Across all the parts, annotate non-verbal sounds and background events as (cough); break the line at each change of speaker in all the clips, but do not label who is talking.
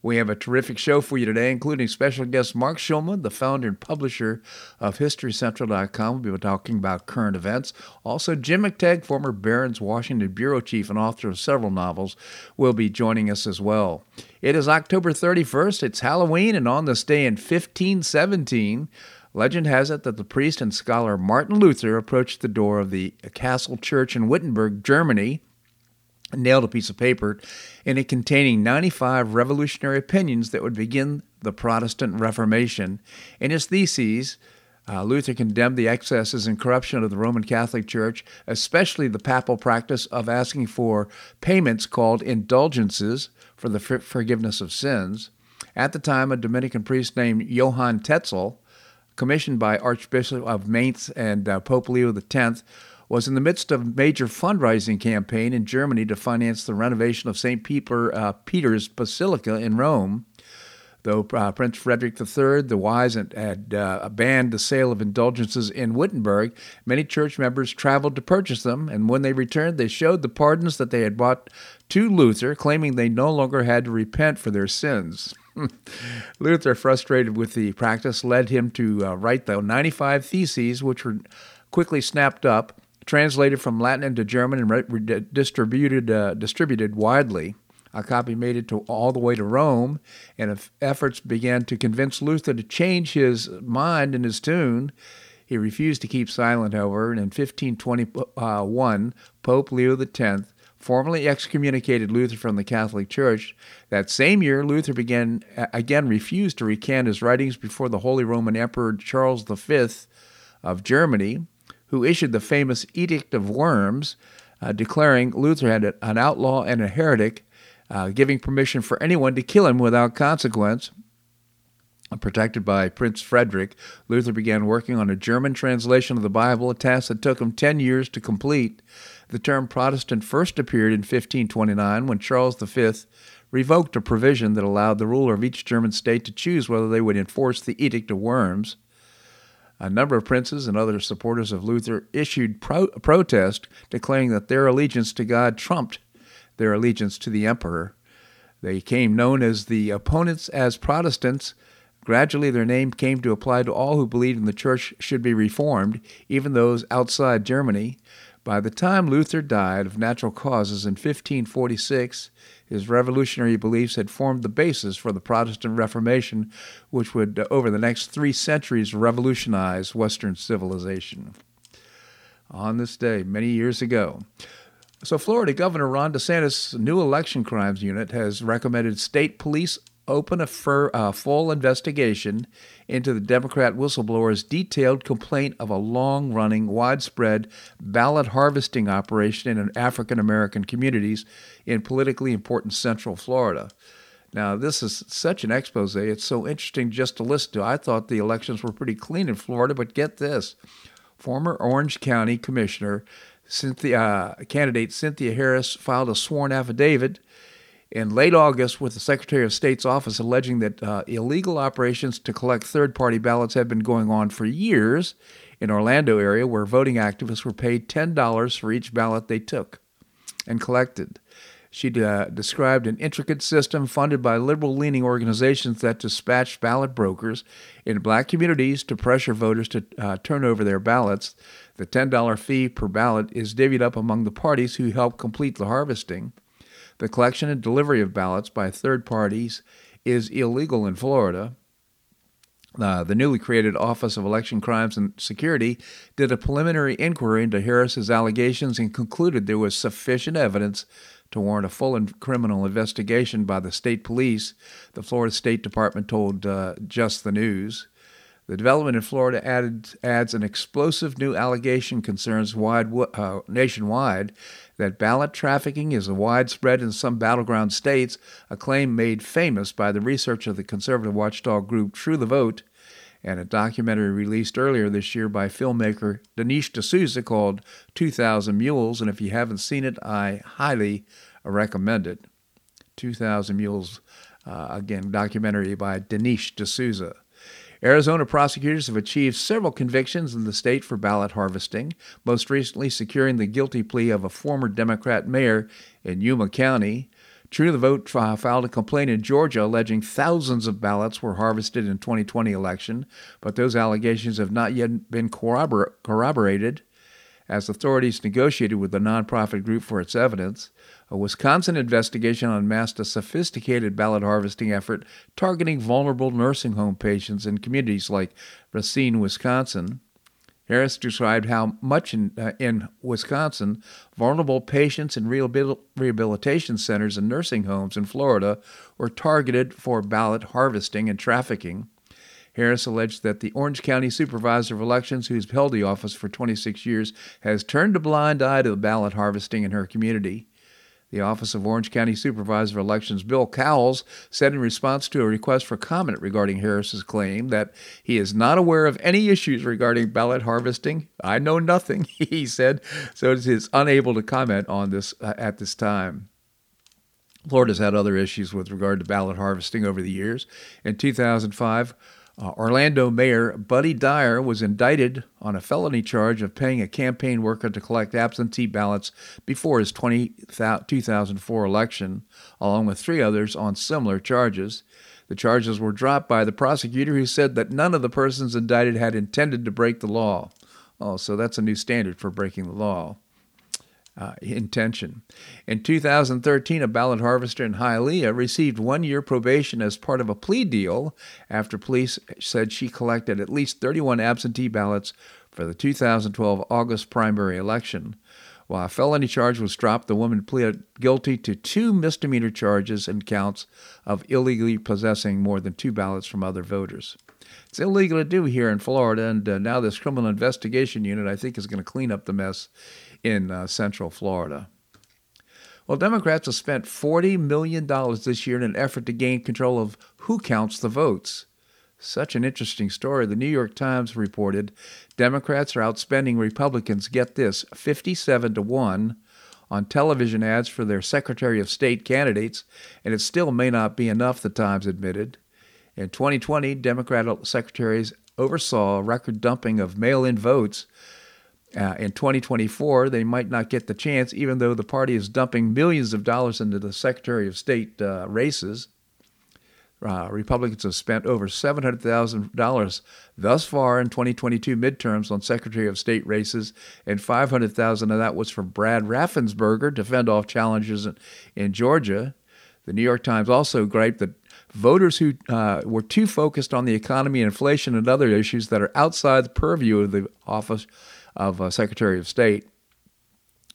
We have a terrific show for you today, including special guest Marc Schulman, the founder and publisher of HistoryCentral.com. We'll be talking about current events. Also, Jim McTague, former Barron's Washington bureau chief and author of several novels, will be joining us as well. It is October 31st. It's Halloween, and on this day in 1517, Legend has it that the priest and scholar Martin Luther approached the door of the Castle Church in Wittenberg, Germany, nailed a piece of paper in it containing 95 revolutionary opinions that would begin the Protestant Reformation. In his theses, uh, Luther condemned the excesses and corruption of the Roman Catholic Church, especially the papal practice of asking for payments called indulgences for the for- forgiveness of sins. At the time, a Dominican priest named Johann Tetzel, commissioned by Archbishop of Mainz and uh, Pope Leo X, was in the midst of a major fundraising campaign in Germany to finance the renovation of St. Peter, uh, Peter's Basilica in Rome. Though uh, Prince Frederick III the Wise had uh, banned the sale of indulgences in Wittenberg, many church members traveled to purchase them, and when they returned, they showed the pardons that they had bought to Luther, claiming they no longer had to repent for their sins. (laughs) Luther, frustrated with the practice, led him to uh, write the 95 Theses, which were quickly snapped up translated from Latin into German and re- distributed uh, distributed widely. A copy made it to all the way to Rome, and efforts began to convince Luther to change his mind and his tune. He refused to keep silent, however, and in 1521, Pope Leo X formally excommunicated Luther from the Catholic Church. That same year, Luther began again refused to recant his writings before the Holy Roman Emperor Charles V of Germany who issued the famous Edict of Worms, uh, declaring Luther had an outlaw and a heretic, uh, giving permission for anyone to kill him without consequence. Protected by Prince Frederick, Luther began working on a German translation of the Bible, a task that took him 10 years to complete. The term Protestant first appeared in 1529 when Charles V revoked a provision that allowed the ruler of each German state to choose whether they would enforce the Edict of Worms. A number of princes and other supporters of Luther issued pro- protest declaring that their allegiance to God trumped their allegiance to the emperor. They became known as the opponents as Protestants. Gradually, their name came to apply to all who believed in the church should be reformed, even those outside Germany. By the time Luther died of natural causes in 1546, his revolutionary beliefs had formed the basis for the Protestant Reformation, which would, uh, over the next three centuries, revolutionize Western civilization. On this day, many years ago, so, Florida Governor Ron DeSantis' new election crimes unit has recommended state police open a uh, full investigation into the Democrat whistleblower's detailed complaint of a long running, widespread ballot harvesting operation in African American communities in politically important central Florida. Now, this is such an expose. It's so interesting just to listen to. I thought the elections were pretty clean in Florida, but get this former Orange County Commissioner Cynthia, uh, candidate Cynthia Harris filed a sworn affidavit in late August with the Secretary of State's office alleging that uh, illegal operations to collect third party ballots had been going on for years in Orlando area where voting activists were paid $10 for each ballot they took and collected. She uh, described an intricate system funded by liberal leaning organizations that dispatched ballot brokers in black communities to pressure voters to uh, turn over their ballots. The $10 fee per ballot is divvied up among the parties who help complete the harvesting. The collection and delivery of ballots by third parties is illegal in Florida. Uh, the newly created Office of Election Crimes and Security did a preliminary inquiry into Harris's allegations and concluded there was sufficient evidence to warrant a full criminal investigation by the state police, the Florida State Department told uh, Just the News. The development in Florida added, adds an explosive new allegation concerns wide, uh, nationwide that ballot trafficking is widespread in some battleground states, a claim made famous by the research of the conservative watchdog group True the Vote and a documentary released earlier this year by filmmaker Dinesh D'Souza called 2000 Mules. And if you haven't seen it, I highly recommend it. 2000 Mules, uh, again, documentary by Dinesh D'Souza. Arizona prosecutors have achieved several convictions in the state for ballot harvesting, most recently securing the guilty plea of a former Democrat mayor in Yuma County. True to the Vote filed a complaint in Georgia alleging thousands of ballots were harvested in 2020 election, but those allegations have not yet been corrobor- corroborated as authorities negotiated with the nonprofit group for its evidence. A Wisconsin investigation unmasked a sophisticated ballot harvesting effort targeting vulnerable nursing home patients in communities like Racine, Wisconsin. Harris described how much in, uh, in Wisconsin, vulnerable patients in rehabil- rehabilitation centers and nursing homes in Florida were targeted for ballot harvesting and trafficking. Harris alleged that the Orange County Supervisor of Elections, who's held the office for 26 years, has turned a blind eye to the ballot harvesting in her community. The Office of Orange County Supervisor of Elections Bill Cowles said in response to a request for comment regarding Harris's claim that he is not aware of any issues regarding ballot harvesting. I know nothing, (laughs) he said, so he is unable to comment on this uh, at this time. Florida's had other issues with regard to ballot harvesting over the years. In 2005, uh, Orlando Mayor Buddy Dyer was indicted on a felony charge of paying a campaign worker to collect absentee ballots before his 20, 2004 election, along with three others on similar charges. The charges were dropped by the prosecutor, who said that none of the persons indicted had intended to break the law. Oh, so that's a new standard for breaking the law uh, intention. In 2013, a ballot harvester in Hialeah received one year probation as part of a plea deal after police said she collected at least 31 absentee ballots for the 2012 August primary election. While a felony charge was dropped, the woman pleaded guilty to two misdemeanor charges and counts of illegally possessing more than two ballots from other voters. It's illegal to do here in Florida, and uh, now this criminal investigation unit, I think, is going to clean up the mess in uh, Central Florida. Well, Democrats have spent $40 million this year in an effort to gain control of who counts the votes. Such an interesting story. The New York Times reported Democrats are outspending Republicans, get this, 57 to 1 on television ads for their Secretary of State candidates, and it still may not be enough, the Times admitted. In 2020, Democratic secretaries oversaw a record dumping of mail in votes uh, in 2024, they might not get the chance, even though the party is dumping millions of dollars into the Secretary of State uh, races. Uh, Republicans have spent over $700,000 thus far in 2022 midterms on Secretary of State races, and 500,000 of that was for Brad Raffensperger to fend off challenges in, in Georgia. The New York Times also griped that voters who uh, were too focused on the economy, inflation, and other issues that are outside the purview of the office of uh, Secretary of State.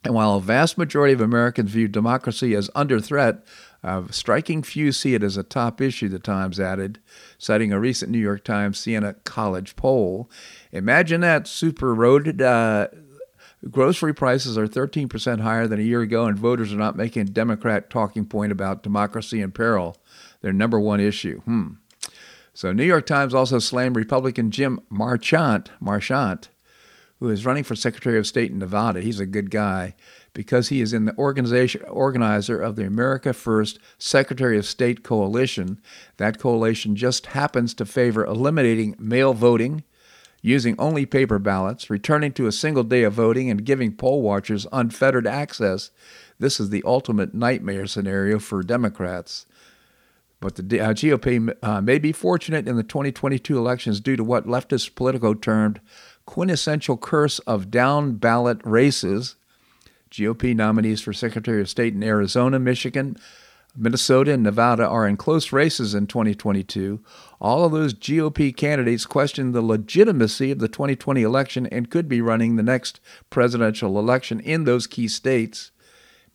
And while a vast majority of Americans view democracy as under threat, uh, striking few see it as a top issue, the Times added, citing a recent New York Times Siena College poll. Imagine that super road. Uh, grocery prices are 13% higher than a year ago, and voters are not making a Democrat talking point about democracy in peril, their number one issue. Hmm. So, New York Times also slammed Republican Jim Marchant, Marchant who is running for Secretary of State in Nevada. He's a good guy because he is in the organization organizer of the America First Secretary of State coalition. That coalition just happens to favor eliminating mail voting, using only paper ballots, returning to a single day of voting, and giving poll watchers unfettered access. This is the ultimate nightmare scenario for Democrats. But the uh, GOP uh, may be fortunate in the 2022 elections due to what leftist Politico termed quintessential curse of down ballot races. GOP nominees for Secretary of State in Arizona, Michigan, Minnesota, and Nevada are in close races in 2022. All of those GOP candidates question the legitimacy of the 2020 election and could be running the next presidential election in those key states.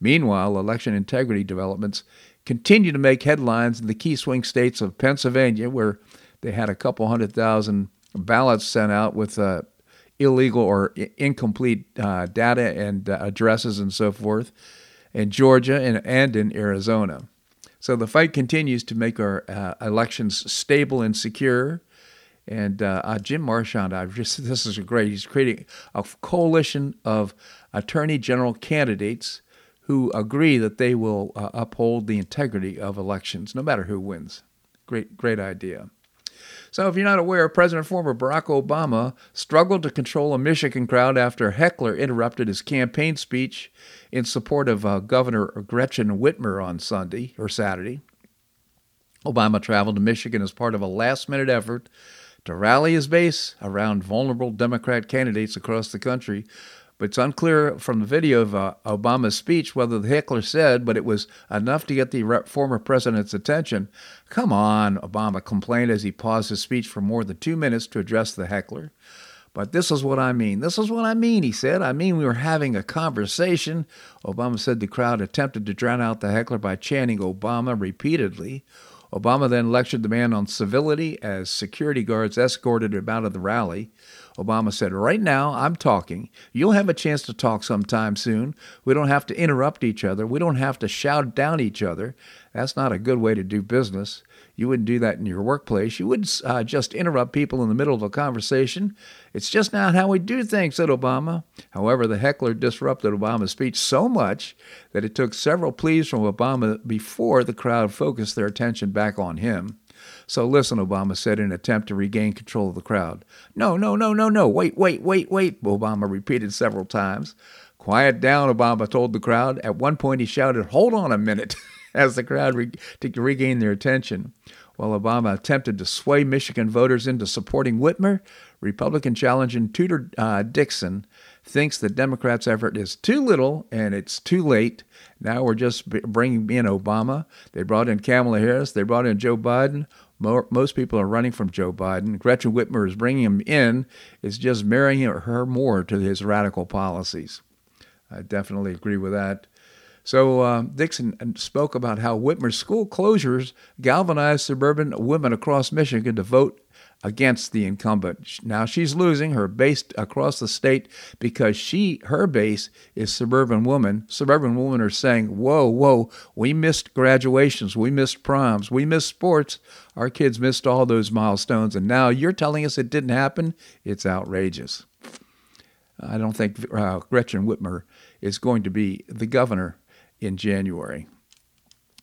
Meanwhile, election integrity developments continue to make headlines in the key swing states of Pennsylvania, where they had a couple hundred thousand ballots sent out with uh, illegal or incomplete uh, data and uh, addresses and so forth in Georgia and, and in Arizona. So the fight continues to make our uh, elections stable and secure. And uh, uh, Jim Marchant, I've just (laughs) this is great. He's creating a coalition of attorney general candidates who agree that they will uh, uphold the integrity of elections, no matter who wins. Great, great idea. So, if you're not aware, President former Barack Obama struggled to control a Michigan crowd after heckler interrupted his campaign speech in support of uh, Governor Gretchen Whitmer on Sunday or Saturday. Obama traveled to Michigan as part of a last minute effort to rally his base around vulnerable Democrat candidates across the country but it's unclear from the video of uh, Obama's speech whether the heckler said, but it was enough to get the re- former president's attention. Come on, Obama complained as he paused his speech for more than two minutes to address the heckler. But this is what I mean. This is what I mean, he said. I mean, we were having a conversation. Obama said the crowd attempted to drown out the heckler by chanting Obama repeatedly. Obama then lectured the man on civility as security guards escorted him out of the rally. Obama said, Right now, I'm talking. You'll have a chance to talk sometime soon. We don't have to interrupt each other. We don't have to shout down each other. That's not a good way to do business. You wouldn't do that in your workplace. You wouldn't uh, just interrupt people in the middle of a conversation. It's just not how we do things, said Obama. However, the heckler disrupted Obama's speech so much that it took several pleas from Obama before the crowd focused their attention back on him. So listen, Obama said in an attempt to regain control of the crowd. No, no, no, no, no. Wait, wait, wait, wait, Obama repeated several times. Quiet down, Obama told the crowd. At one point, he shouted, Hold on a minute, (laughs) as the crowd re- to regain their attention. While Obama attempted to sway Michigan voters into supporting Whitmer, Republican challenger Tudor uh, Dixon thinks the Democrats' effort is too little and it's too late. Now we're just bringing in Obama. They brought in Kamala Harris. They brought in Joe Biden. Most people are running from Joe Biden. Gretchen Whitmer is bringing him in. It's just marrying her more to his radical policies. I definitely agree with that. So uh, Dixon spoke about how Whitmer's school closures galvanized suburban women across Michigan to vote against the incumbent. Now she's losing her base across the state because she her base is suburban women. Suburban women are saying, "Whoa, whoa, we missed graduations, we missed proms, we missed sports. Our kids missed all those milestones, and now you're telling us it didn't happen? It's outrageous." I don't think uh, Gretchen Whitmer is going to be the governor in January.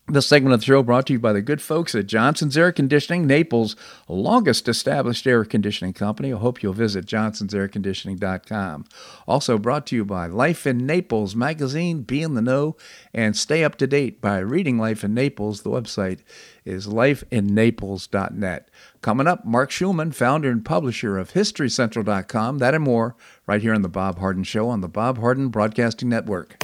This segment of the show brought to you by the good folks at Johnson's Air Conditioning, Naples' longest established air conditioning company. I hope you'll visit johnsonsairconditioning.com. Also brought to you by Life in Naples magazine, Be in the Know, and stay up to date by reading Life in Naples. The website is lifeinnaples.net. Coming up, Marc Schulman, founder and publisher of HistoryCentral.com. That and more right here on The Bob Harden Show on the Bob Harden Broadcasting Network.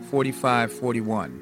4541.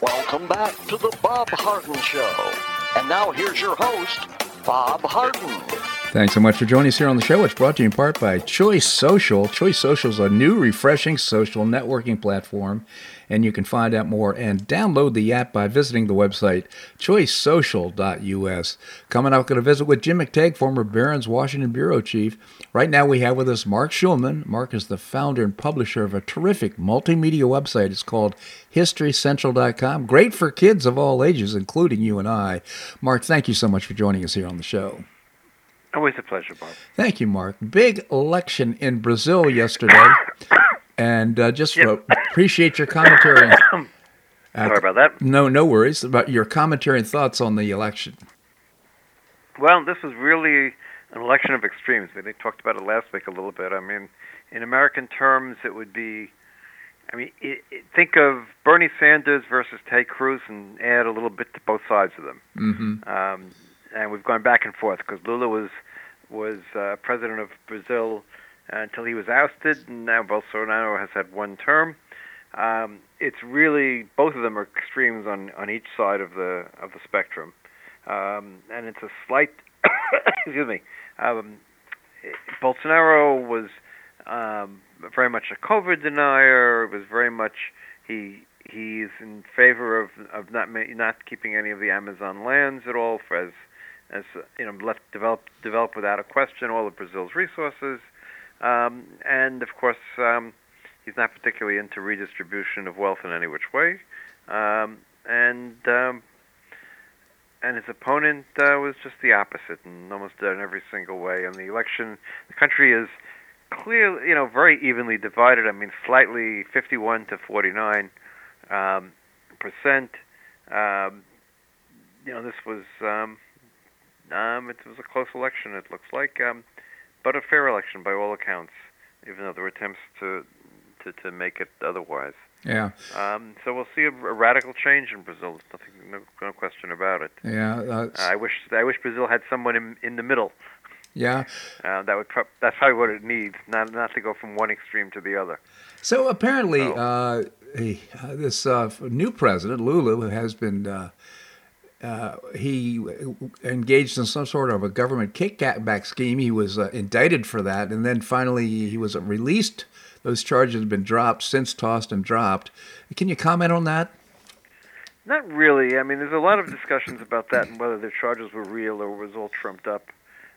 Welcome back to the Bob Harden Show. And now here's your host, Bob Harden.
Thanks so much for joining us here on the show. It's brought to you in part by Choice Social. Choice Social is a new, refreshing social networking platform and you can find out more and download the app by visiting the website choicesocial.us. Coming up, going to visit with Jim McTague, former Barron's Washington Bureau Chief. Right now, we have with us Marc Schulman. Mark is the founder and publisher of a terrific multimedia website. It's called HistoryCentral.com. Great for kids of all ages, including you and I. Mark, thank you so much for joining us here on the show.
Always a pleasure, Bob.
Thank you, Mark. Big election in Brazil yesterday (coughs) and uh, just yep. appreciate your commentary. (coughs)
Sorry about that.
No, no worries about your commentary and thoughts on the election.
Well, this was really an election of extremes. They talked about it last week a little bit. I mean, in American terms, it would be. I mean, it, it, think of Bernie Sanders versus Ted Cruz and add a little bit to both sides of them.
Mm-hmm.
Um, and we've gone back and forth because Lula was was uh, president of Brazil until he was ousted, and now Bolsonaro has had one term. Um, it's really both of them are extremes on, on each side of the of the spectrum, um, and it's a slight (coughs) excuse me. Um, Bolsonaro was um, very much a COVID denier. It was very much he he's in favor of of not not keeping any of the Amazon lands at all for as as you know left develop develop without a question all of Brazil's resources. Um, and of course, um, he's not particularly into redistribution of wealth in any which way. Um, and um, and his opponent uh, was just the opposite, and almost in every single way. And the election, the country is clearly, you know, very evenly divided. I mean, slightly 51 to 49 um, percent. Um, you know, this was um, it was a close election. It looks like. Um, but a fair election by all accounts, even though there were attempts to to, to make it otherwise.
Yeah.
Um, so we'll see a, a, radical change in Brazil. There's nothing, no, no question about it.
Yeah. Uh,
I wish I wish Brazil had someone in in the middle.
Yeah.
Uh, that would pro- that's probably what it needs, not not to go from one extreme to the other.
So apparently, so. Uh, uh, this uh, new president Lula who has been uh, he engaged in some sort of a government kickback scheme. He was uh, indicted for that, and then finally he was released. Those charges have been dropped, since tossed and dropped. Can you comment on that?
Not really. I mean, there's a lot of discussions about that and whether the charges were real or was all trumped up.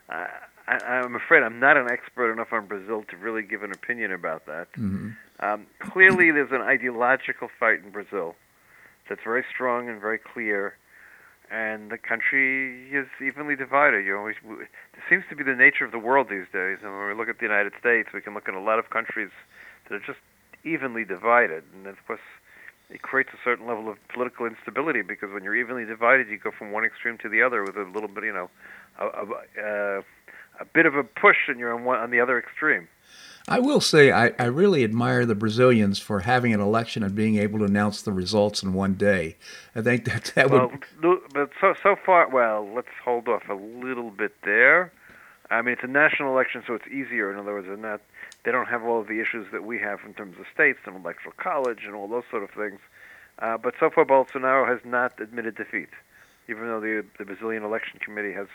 Uh, I, I'm afraid I'm not an expert enough on Brazil to really give an opinion about that.
Mm-hmm.
Um, clearly, there's an ideological fight in Brazil that's very strong and very clear and the country is evenly divided. You know, it seems to be the nature of the world these days. And when we look at the United States, we can look at a lot of countries that are just evenly divided, and of course, it creates a certain level of political instability because when you're evenly divided, you go from one extreme to the other with a little bit, you know, a, a, a, a bit of a push, and you're on one on the other extreme.
I will say I, I really admire the Brazilians for having an election and being able to announce the results in one day. I think that that
well,
would.
But so so far, well, let's hold off a little bit there. I mean, it's a national election, so it's easier. In other words, they're not they don't have all of the issues that we have in terms of states and electoral college and all those sort of things. Uh, but so far, Bolsonaro has not admitted defeat, even though the the Brazilian Election Committee has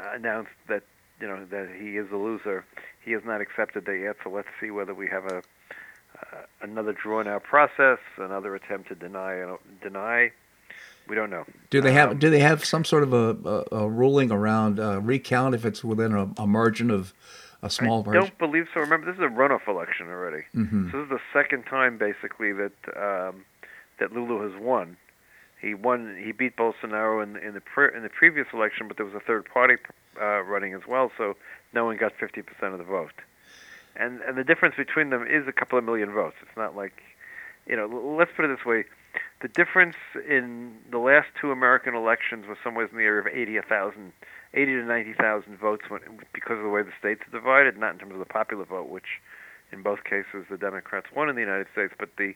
uh, announced that you know that he is a loser. He has not accepted that yet. So let's see whether we have a uh, another drawn-out process, another attempt to deny deny. We don't know.
Do they have um, Do they have some sort of a, a, a ruling around uh, recount if it's within a, a margin of a small
I don't believe so. Remember, this is a runoff election already.
Mm-hmm.
So this is the second time, basically, that um, that Lula has won. He won. He beat Bolsonaro in, in the pre- in the previous election, but there was a third party uh, running as well, so no one got 50% of the vote. And and the difference between them is a couple of million votes. It's not like, you know, let's put it this way: the difference in the last two American elections was somewhere in the area of 80,000 80 to 90,000 votes when, because of the way the states are divided, not in terms of the popular vote, which in both cases the Democrats won in the United States, but the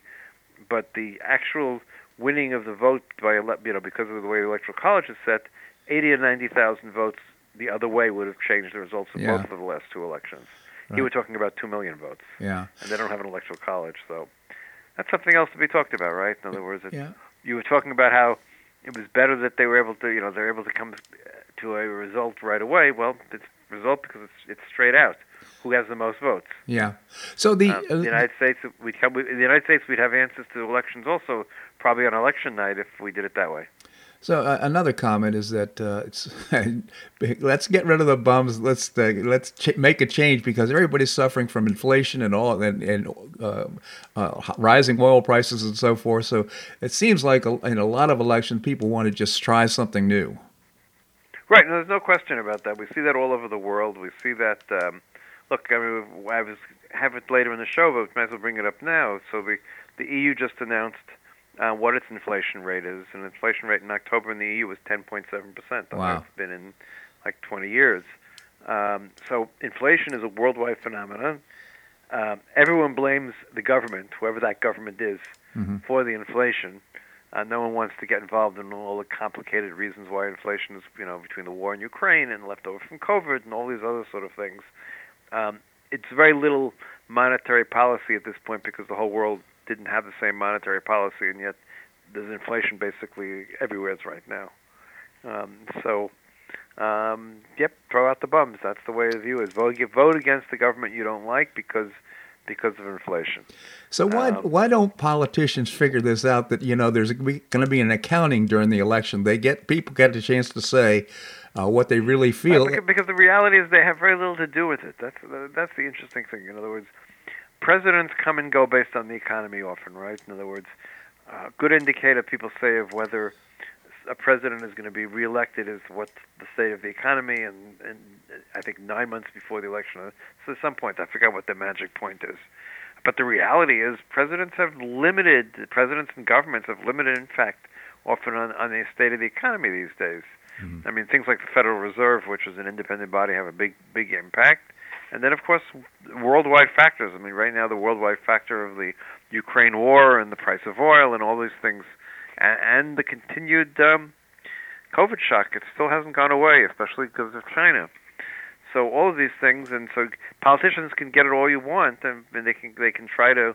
but the actual winning of the vote by you know because of the way the electoral college is set, 80 to 90,000 votes the other way would have changed the results of
yeah.
both of the last two elections.
Right.
You were talking about 2 million votes.
Yeah.
And they don't have an electoral college, so that's something else to be talked about, right? In other words,
yeah.
you were talking about how it was better that they were able to, you know, they're able to come to a result right away. Well, it's result because it's it's straight out. Who has the most votes?
Yeah. So the,
um, the United States, we'd come, in the United States, we'd have answers to elections also probably on election night if we did it that way.
So uh, another comment is that uh, (laughs) let's get rid of the bums. Let's uh, let's ch- make a change because everybody's suffering from inflation and all and, and uh, uh, rising oil prices and so forth. So it seems like a, in a lot of elections, people want to just try something new.
Right. No, there's no question about that. We see that all over the world. We see that. Um, look, I mean, I was have it later in the show, but might as well bring it up now. So the the EU just announced uh, what its inflation rate is. And inflation rate in October in the EU was 10.7 percent.
Wow.
highest been in like 20 years. Um, so inflation is a worldwide phenomenon. Um, everyone blames the government, whoever that government is,
mm-hmm.
for the inflation. Uh, no one wants to get involved in all the complicated reasons why inflation is, you know, between the war in Ukraine and leftover from COVID and all these other sort of things. Um, it's very little monetary policy at this point because the whole world didn't have the same monetary policy, and yet there's inflation basically everywhere it's right now. Um, so, um, yep, throw out the bums. That's the way to view it. Vote, vote against the government you don't like because because of inflation.
So why um, why don't politicians figure this out? That you know there's going to be an accounting during the election. They get people get a chance to say uh, what they really feel.
Because, because the reality is they have very little to do with it. That's that's the interesting thing. In other words, presidents come and go based on the economy often, right? In other words, a uh, good indicator people say of whether a president is going to be reelected is what the state of the economy, and, and I think nine months before the election. So at some point, I forgot what the magic point is. But the reality is, presidents have limited, presidents and governments have limited, in fact, often on, on the state of the economy these days.
Mm-hmm.
I mean, things like the Federal Reserve, which is an independent body, have a big, big impact. And then, of course, worldwide factors. I mean, right now, the worldwide factor of the Ukraine war and the price of oil and all these things and the continued um, COVID shock. It still hasn't gone away, especially because of China. So all of these things, and so politicians can get it all you want, and, and they can they can try to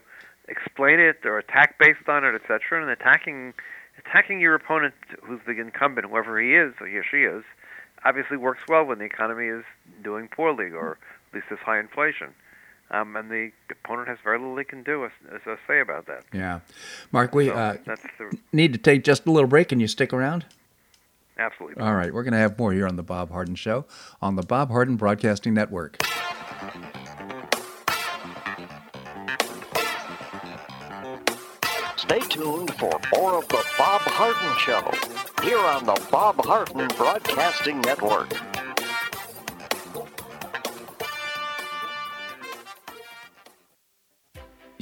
explain it or attack based on it, etc. And attacking attacking your opponent, who's the incumbent, whoever he is or he or she is, obviously works well when the economy is doing poorly or least there's high inflation. Um, and the opponent has very little they can do as, as I say about that.
Yeah, Mark, we
so
uh,
the,
need to take just a little break. Can you stick around?
Absolutely.
All right, we're going to have more here on the Bob Harden Show on the Bob Harden Broadcasting Network.
Stay tuned for more of the Bob Harden Show here on the Bob Harden Broadcasting Network.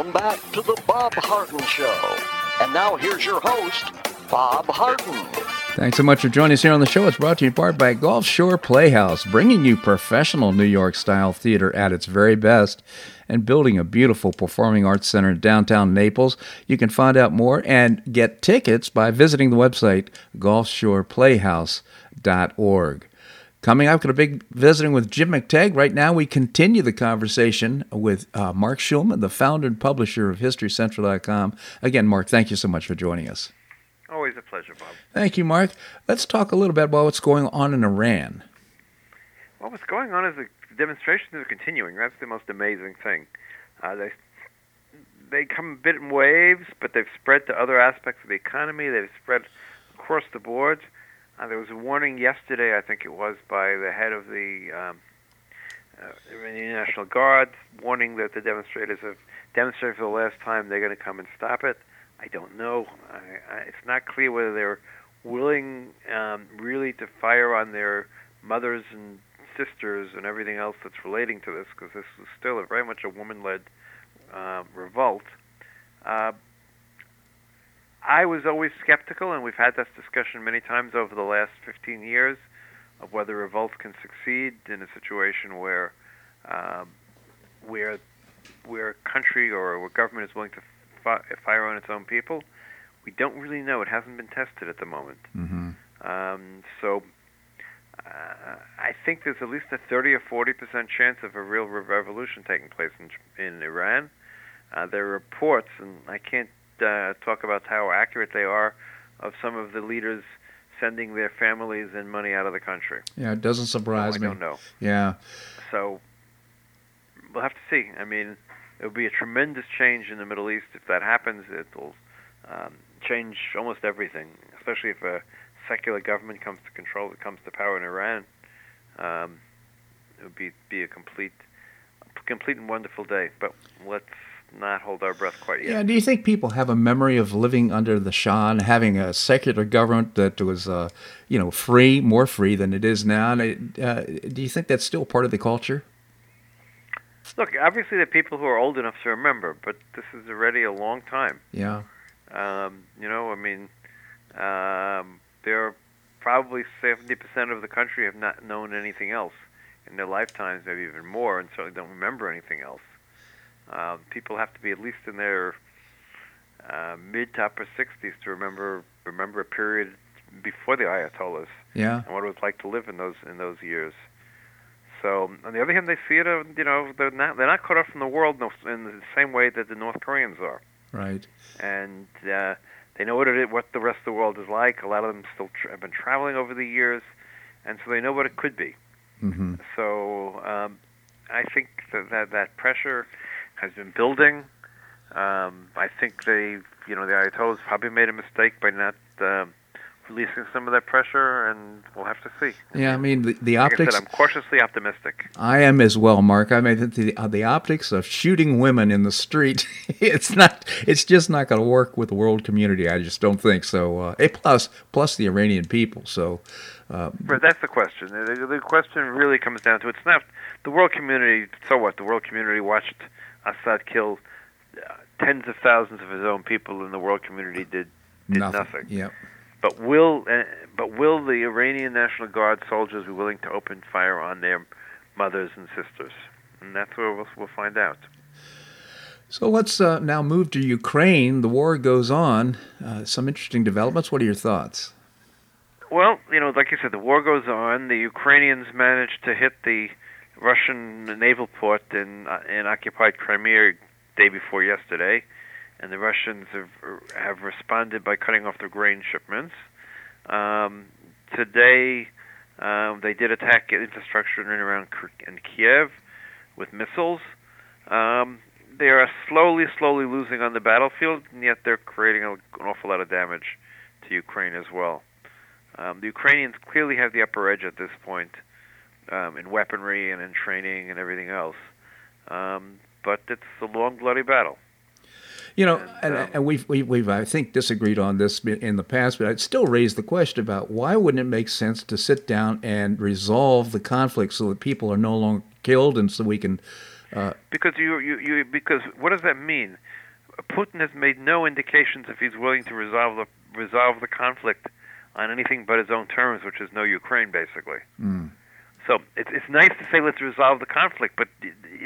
Welcome back to the Bob Harden Show. And now here's your host, Bob Harden.
Thanks so much for joining us here on the show. It's brought to you in part by Gulf Shore Playhouse, bringing you professional New York style theater at its very best and building a beautiful performing arts center in downtown Naples. You can find out more and get tickets by visiting the website gulfshoreplayhouse.org. Coming up, got a big visiting with Jim McTague. Right now, we continue the conversation with uh, Marc Schulman, the founder and publisher of HistoryCentral.com. Again, Mark, thank you so much for joining us.
Always a pleasure, Bob.
Thank you, Mark. Let's talk a little bit about what's going on in Iran.
Well, what's going on is the demonstrations are continuing. That's the most amazing thing. Uh, they they come a bit in waves, but they've spread to other aspects of the economy. They've spread across the board. Uh, there was a warning yesterday, I think it was, by the head of the um, uh, Iranian National Guard, warning that the demonstrators have demonstrated for the last time they're going to come and stop it. I don't know. I, I, it's not clear whether they're willing um, really to fire on their mothers and sisters and everything else that's relating to this, because this is still a, very much a woman-led uh, revolt. Uh, I was always skeptical, and we've had this discussion many times over the last 15 years of whether revolt can succeed in a situation where um, where where a country or a government is willing to fi- fire on its own people. We don't really know. It hasn't been tested at the moment.
Mm-hmm.
Um, so uh, I think there's at least a 30 or 40 percent chance of a real revolution taking place in, in Iran. Uh, there are reports, and I can't uh, talk about how accurate they are of some of the leaders sending their families and money out of the country.
Yeah, it doesn't surprise me.
I don't know.
Yeah.
So we'll have to see. I mean, it will be a tremendous change in the Middle East if that happens. It'll um, change almost everything, especially if a secular government comes to control, comes to power in Iran. Um, it would be be a complete, complete and wonderful day. But let's not hold our breath quite yet.
Yeah. Do you think people have a memory of living under the Shah and having a secular government that was, uh, you know, free, more free than it is now? And uh, do you think that's still part of the culture?
Look, obviously, the people who are old enough to remember, but this is already a long time.
Yeah.
Um, you know, I mean, um, there are probably 70% of the country have not known anything else in their lifetimes, maybe even more, and certainly don't remember anything else. Uh, people have to be at least in their uh, mid to upper 60s to remember remember a period before the Ayatollahs
Yeah.
and what it was like to live in those in those years. So on the other hand, they see it. Uh, you know, they're not they're not cut off from the world in the, same way that the North Koreans are,
Right.
and uh, they know what it is, what the rest of the world is like. A lot of them still tra- have been traveling over the years, and so they know what it could be.
Mm-hmm.
So um, I think that, that that pressure has been building. Um, I think they, you know, the Ayatollahs probably made a mistake by not um, releasing some of that pressure, and we'll have to see.
Yeah. I mean, the, the
Like I
optics.
said, I'm cautiously optimistic.
I am as well, Mark. I mean, the uh, the optics of shooting women in the street, (laughs) it's not, it's just not going to work with the world community. I just don't think so. Uh, a plus, plus the Iranian people. So, uh,
But that's the question. The, the question really comes down to it's not the world community. So what? The world community watched Assad kill uh, tens of thousands of his own people, and the world community did did nothing.
Yep.
But will uh, but will the Iranian National Guard soldiers be willing to open fire on their mothers and sisters? And that's where we'll, we'll find out.
So let's uh, now move to Ukraine. The war goes on. Uh, some interesting developments. What are your thoughts?
Well, you know, like you said, the war goes on. The Ukrainians managed to hit the Russian naval port in uh, in occupied Crimea day before yesterday, and the Russians have have responded by cutting off their grain shipments. Um, today, um, they did attack infrastructure in and around in Kiev with missiles. Um, they are slowly, slowly losing on the battlefield, and yet they're creating an awful lot of damage to Ukraine as well. Um, the Ukrainians clearly have the upper edge at this point um, in weaponry and in training and everything else. Um, but it's a long, bloody battle.
You know, and, and, and we've, we've, we've, I think, disagreed on this in the past, but I'd still raise the question about why wouldn't it make sense to sit down and resolve the conflict so that people are no longer killed and so we can.
Uh, because you, you, you, because what does that mean? Putin has made no indications if he's willing to resolve the resolve the conflict on anything but his own terms, which is no Ukraine, basically.
Mm.
So it's it's nice to say let's resolve the conflict, but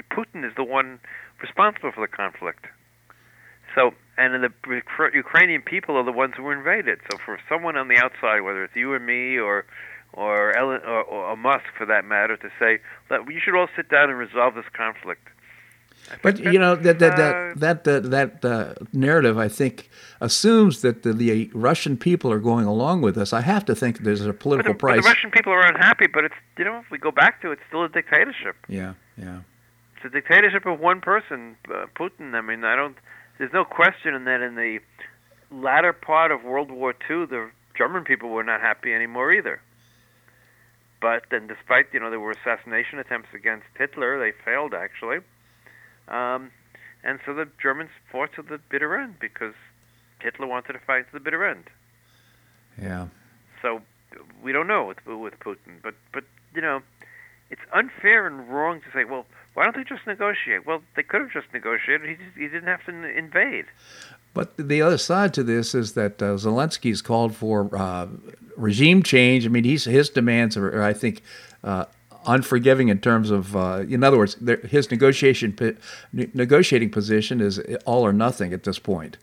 Putin is the one responsible for the conflict. So, and the Ukrainian people are the ones who were invaded. So, for someone on the outside, whether it's you or me or or Ellen or, or Musk for that matter, to say that you should all sit down and resolve this conflict.
But you know that that that that that, that uh, narrative, I think, assumes that the, the, Russian people are going along with us. I have to think there's a political the, price.
The Russian people are unhappy, but it's you know if we go back to it, it's still a dictatorship.
Yeah, yeah.
It's a dictatorship of one person, uh, Putin. I mean, I don't. There's no question in that in the latter part of World War II, the German people were not happy anymore either. But then, despite you know there were assassination attempts against Hitler, they failed actually. Um, and so the Germans fought to the bitter end because Hitler wanted to fight to the bitter end.
Yeah.
So we don't know with with Putin, but but you know, it's unfair and wrong to say, well, why don't they just negotiate? Well, they could have just negotiated. He just, he didn't have to invade.
But the other side to this is that uh, Zelensky's called for uh, regime change. I mean, he's, his demands are, I think, uh, unforgiving in terms of, uh, in other words, his negotiation negotiating position is all or nothing at this point.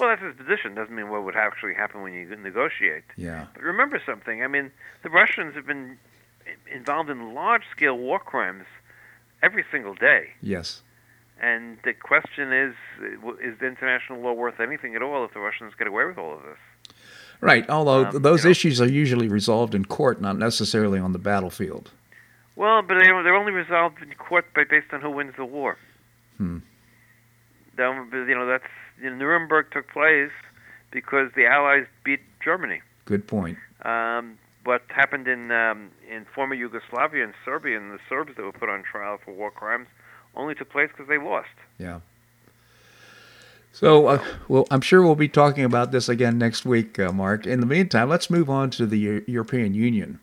Well, that's his position. Doesn't mean what would actually happen when you negotiate.
Yeah.
But remember something. I mean, the Russians have been involved in large-scale war crimes every single day.
Yes.
And the question is, is the international law worth anything at all if the Russians get away with all of this?
Right, although um, those you know, issues are usually resolved in court, not necessarily on the battlefield.
Well, but they're only resolved in court by based on who wins the war.
Hmm.
That, You know, that's you know, Nuremberg took place because the Allies beat Germany.
Good point.
Um, what happened in um, in former Yugoslavia and Serbia and the Serbs that were put on trial for war crimes only took place because they lost.
Yeah. So, uh, well, I'm sure we'll be talking about this again next week, uh, Marc. In the meantime, let's move on to the U- European Union.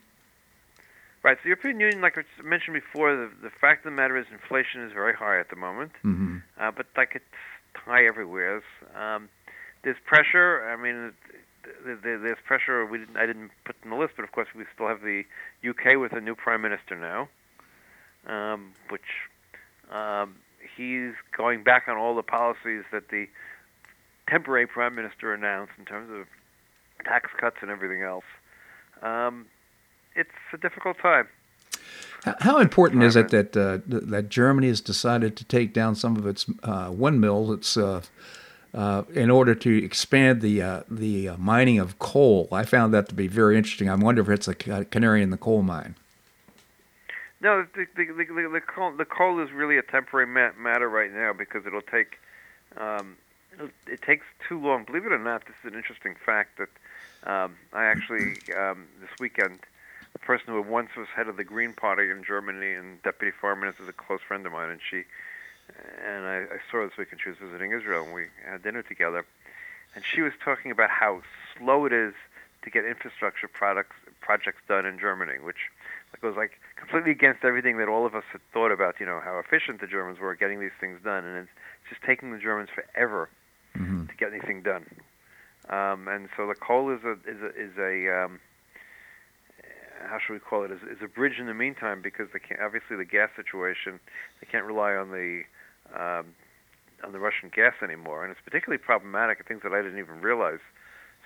Right. So, the European Union, like I mentioned before, the, the fact of the matter is inflation is very high at the moment.
Mm-hmm.
Uh, but like it's high everywhere. Um, there's pressure. I mean, there's pressure. We didn't, I didn't put in the list, but of course we still have the UK with a new prime minister now, um, which um, he's going back on all the policies that the temporary prime minister announced in terms of tax cuts and everything else. Um, it's a difficult time.
How important is it that uh, that Germany has decided to take down some of its uh, windmills? It's uh, uh, in order to expand the uh, the uh, mining of coal. I found that to be very interesting. I wonder if it's a canary in the coal mine.
No, the the, the, the, the coal, the coal is really a temporary matter right now because it'll take um, it takes too long. Believe it or not, this is an interesting fact that um, I actually um, this weekend the person who once was head of the Green Party in Germany and deputy foreign minister is a close friend of mine, and she and I, I saw her this weekend. she was visiting Israel, and we had dinner together, and she was talking about how slow it is to get infrastructure products projects done in Germany, which it was like completely against everything that all of us had thought about. You know how efficient the Germans were getting these things done, and it's just taking the Germans forever
mm-hmm.
to get anything done. Um, and so the coal is a is a is a um, how should we call it is, is a bridge in the meantime because they can't, obviously the gas situation they can't rely on the um, on the Russian gas anymore, and it's particularly problematic. Things that I didn't even realize.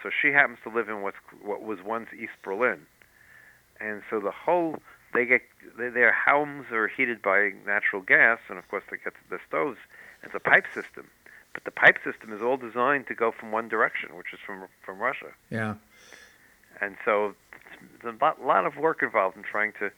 so she happens to live in what's what was once East Berlin, and so the whole they get their homes are heated by natural gas, and of course they get the stoves. It's a pipe system, but the pipe system is all designed to go from one direction, which is from from Russia.
Yeah.
And so there's a lot, lot of work involved in trying to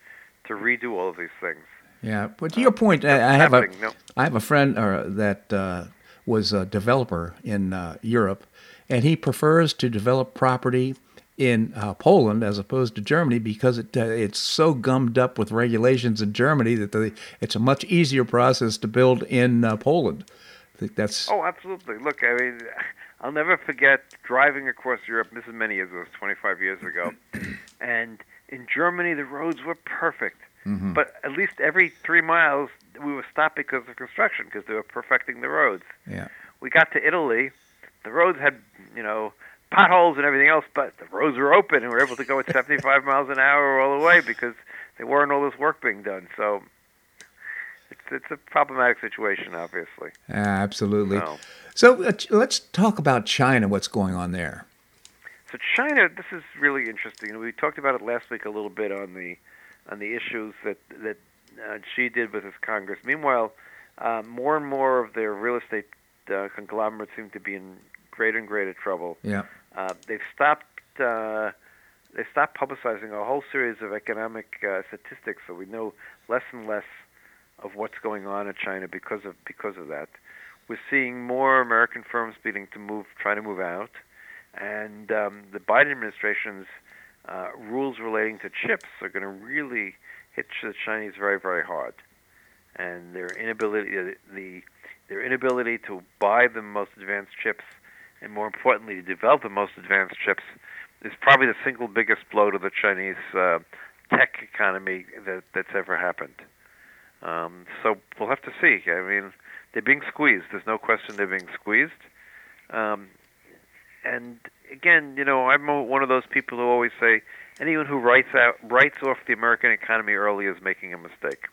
to redo all of these things.
Yeah, but to your point, I, I have a
no.
I have a friend uh, that uh, was a developer in uh, Europe, and he prefers to develop property in uh, Poland as opposed to Germany because it uh, it's so gummed up with regulations in Germany that the, it's a much easier process to build in uh, Poland. I think that's
Oh, absolutely. Look, I mean, I'll never forget driving across Europe. This is many years ago. It was 25 years ago, (clears throat) and in Germany the roads were perfect. But at least every three miles we were stopped because of construction because they were perfecting the roads.
yeah.
We got to Italy, the roads had you know potholes and everything else, but the roads were open and we were able to go at 75 (laughs) miles an hour all the way because there weren't all this work being done. So it's it's a problematic situation, obviously.
Absolutely.
So,
So uh, let's talk about China. What's going on there?
so China, this is really interesting. We talked about it last week a little bit on the on the issues that that uh, Xi did with his Congress. Meanwhile, uh, more and more of their real estate uh, conglomerates seem to be in greater and greater trouble.
Yeah.
Uh, they've stopped. Uh, they stopped publicizing a whole series of economic uh, statistics, so we know less and less of what's going on in China because of because of that. We're seeing more American firms beginning to move, try to move out, and um, the Biden administration's uh, rules relating to chips are going to really hit the Chinese very, very hard, and their inability, the their inability to buy the most advanced chips, and more importantly, to develop the most advanced chips, is probably the single biggest blow to the Chinese uh, tech economy that that's ever happened. Um, so we'll have to see. I mean, they're being squeezed. There's no question they're being squeezed. Um, and again, you know, I'm one of those people who always say anyone who writes out writes off the American economy early is making a mistake.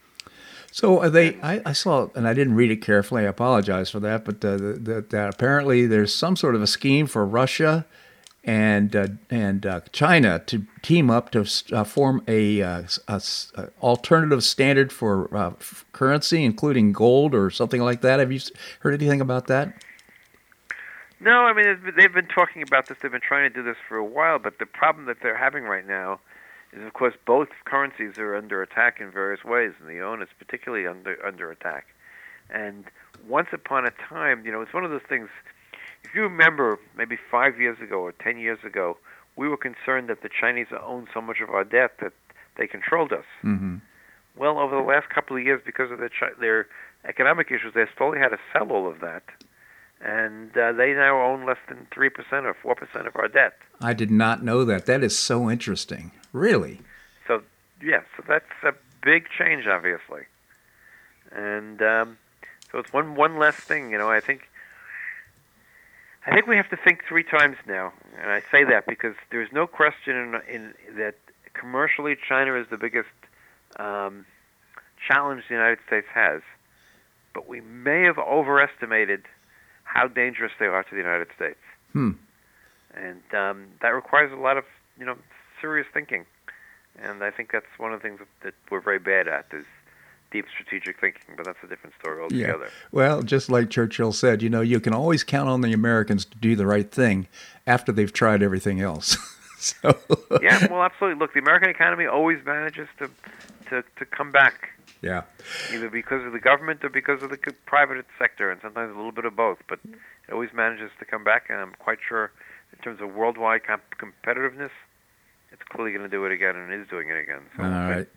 So are they? I, I saw, and I didn't read it carefully. I apologize for that. But uh, the, the, that apparently there's some sort of a scheme for Russia and uh, and uh, China to team up to uh, form a, uh, a alternative standard for uh, f- currency, including gold or something like that. Have you heard anything about that?
No, I mean they've been talking about this. They've been trying to do this for a while, but the problem that they're having right now is, of course, both currencies are under attack in various ways, and the yuan is particularly under under attack. And once upon a time, you know, it's one of those things. If you remember, maybe five years ago or ten years ago, we were concerned that the Chinese owned so much of our debt that they controlled us.
Mm-hmm.
Well, over the last couple of years, because of their chi- their economic issues, they slowly had to sell all of that, and uh, they now own less than three percent or four percent of our debt.
I did not know that. That is so interesting. Really?
So yeah, so that's a big change, obviously, and um, so it's one one less thing. You know, I think I think we have to think three times now, and I say that because there's no question in, in that commercially China is the biggest um, challenge the United States has, but we may have overestimated how dangerous they are to the United States,
Hmm.
and um, that requires a lot of you know serious thinking, and I think that's one of the things that, we're very bad at is deep strategic thinking, but that's a different story altogether.
Well, just like Churchill said, you know, you can always count on the Americans to do the right thing after they've tried everything else. (laughs) so (laughs)
yeah, well, absolutely. Look, the American economy always manages to to, to come back,
yeah.
either because of the government or because of the private sector, and sometimes a little bit of both. But it always manages to come back, and I'm quite sure, in terms of worldwide comp- competitiveness, it's clearly going to do it again, and is doing it again. So
All right.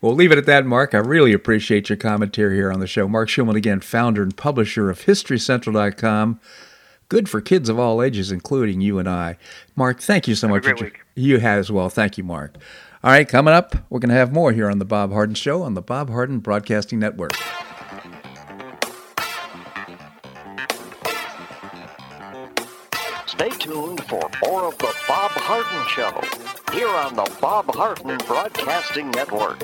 We'll leave it at that, Marc. I really appreciate your commentary here on the show. Marc Schulman, again, founder and publisher of HistoryCentral.com. Good for kids of all ages, including you and I. Marc, thank you so
Have
much. You had as well. Thank you, Marc. All right, coming up, we're going to have more here on the Bob Harden Show on the Bob Harden Broadcasting Network.
More of the Bob Harden Show here on the Bob Harden Broadcasting Network.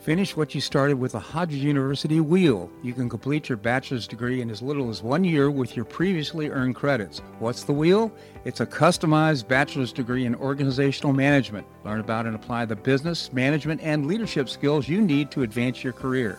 Finish what you started with the Hodges University Wheel. You can complete your bachelor's degree in as little as one year with your previously earned credits. What's the Wheel? It's a customized bachelor's degree in organizational management. Learn about and apply the business, management, and leadership skills you need to advance your career.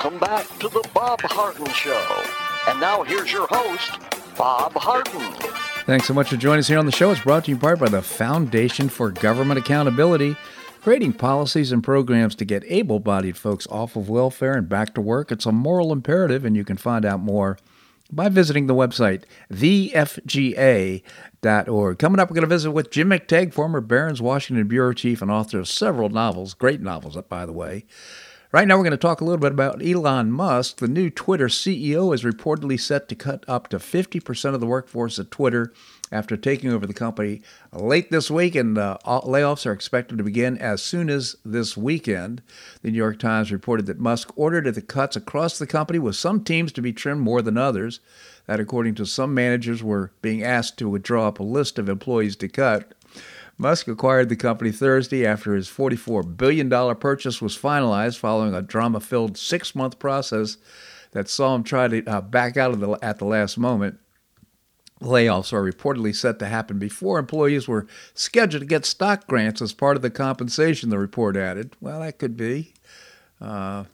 Welcome back to the Bob Harden Show. And now here's your host, Bob Harden.
Thanks so much for joining us here on the show. It's brought to you in part by the Foundation for Government Accountability, creating policies and programs to get able bodied folks off of welfare and back to work. It's a moral imperative, and you can find out more by visiting the website, thefga.org. Coming up, we're going to visit with Jim McTague, former Barron's Washington Bureau Chief and author of several novels, great novels, by the way. Right now, we're going to talk a little bit about Elon Musk. The new Twitter CEO is reportedly set to cut up to 50% of the workforce at Twitter after taking over the company late this week, and uh, layoffs are expected to begin as soon as this weekend. The New York Times reported that Musk ordered the cuts across the company, with some teams to be trimmed more than others. That, according to some managers, were being asked to draw up a list of employees to cut. Musk acquired the company Thursday after his $44 billion purchase was finalized following a drama filled six month process that saw him try to uh, back out of the, at the last moment. Layoffs are reportedly set to happen before employees were scheduled to get stock grants as part of the compensation, the report added. Well, that could be. Uh,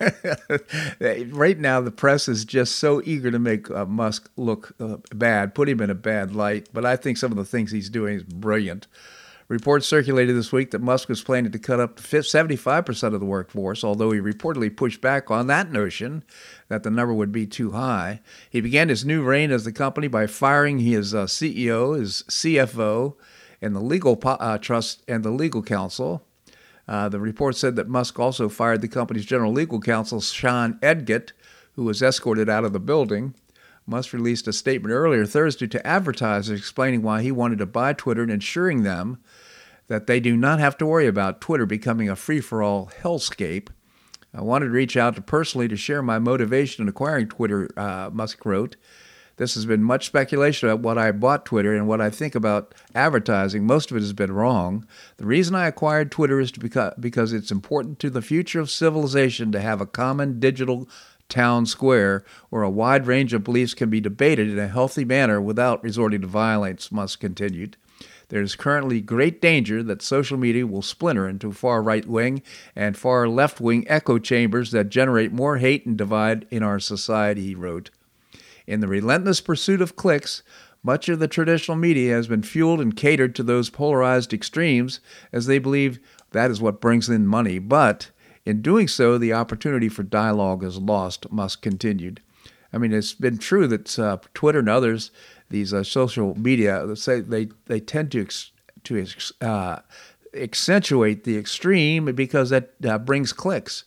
(laughs) right now, the press is just so eager to make uh, Musk look uh, bad, put him in a bad light. But I think some of the things he's doing is brilliant. Reports circulated this week that Musk was planning to cut up to 75% of the workforce, although he reportedly pushed back on that notion that the number would be too high. He began his new reign as the company by firing his uh, CEO, his CFO, and the legal uh, trust and the legal counsel. Uh, the report said that Musk also fired the company's general legal counsel, Sean Edgett, who was escorted out of the building. Musk released a statement earlier Thursday to advertisers explaining why he wanted to buy Twitter and assuring them that they do not have to worry about Twitter becoming a free for all hellscape. I wanted to reach out to personally to share my motivation in acquiring Twitter, uh, Musk wrote. This has been much speculation about what I bought Twitter and what I think about advertising. Most of it has been wrong. The reason I acquired Twitter is because, because it's important to the future of civilization to have a common digital town square where a wide range of beliefs can be debated in a healthy manner without resorting to violence, Musk continued. There is currently great danger that social media will splinter into far right wing and far left wing echo chambers that generate more hate and divide in our society, he wrote. In the relentless pursuit of clicks, much of the traditional media has been fueled and catered to those polarized extremes as they believe that is what brings in money. But in doing so, the opportunity for dialogue is lost, Musk continued. I mean, it's been true that uh, Twitter and others, these uh, social media, say they, they tend to ex- to uh, accentuate the extreme because that uh, brings clicks.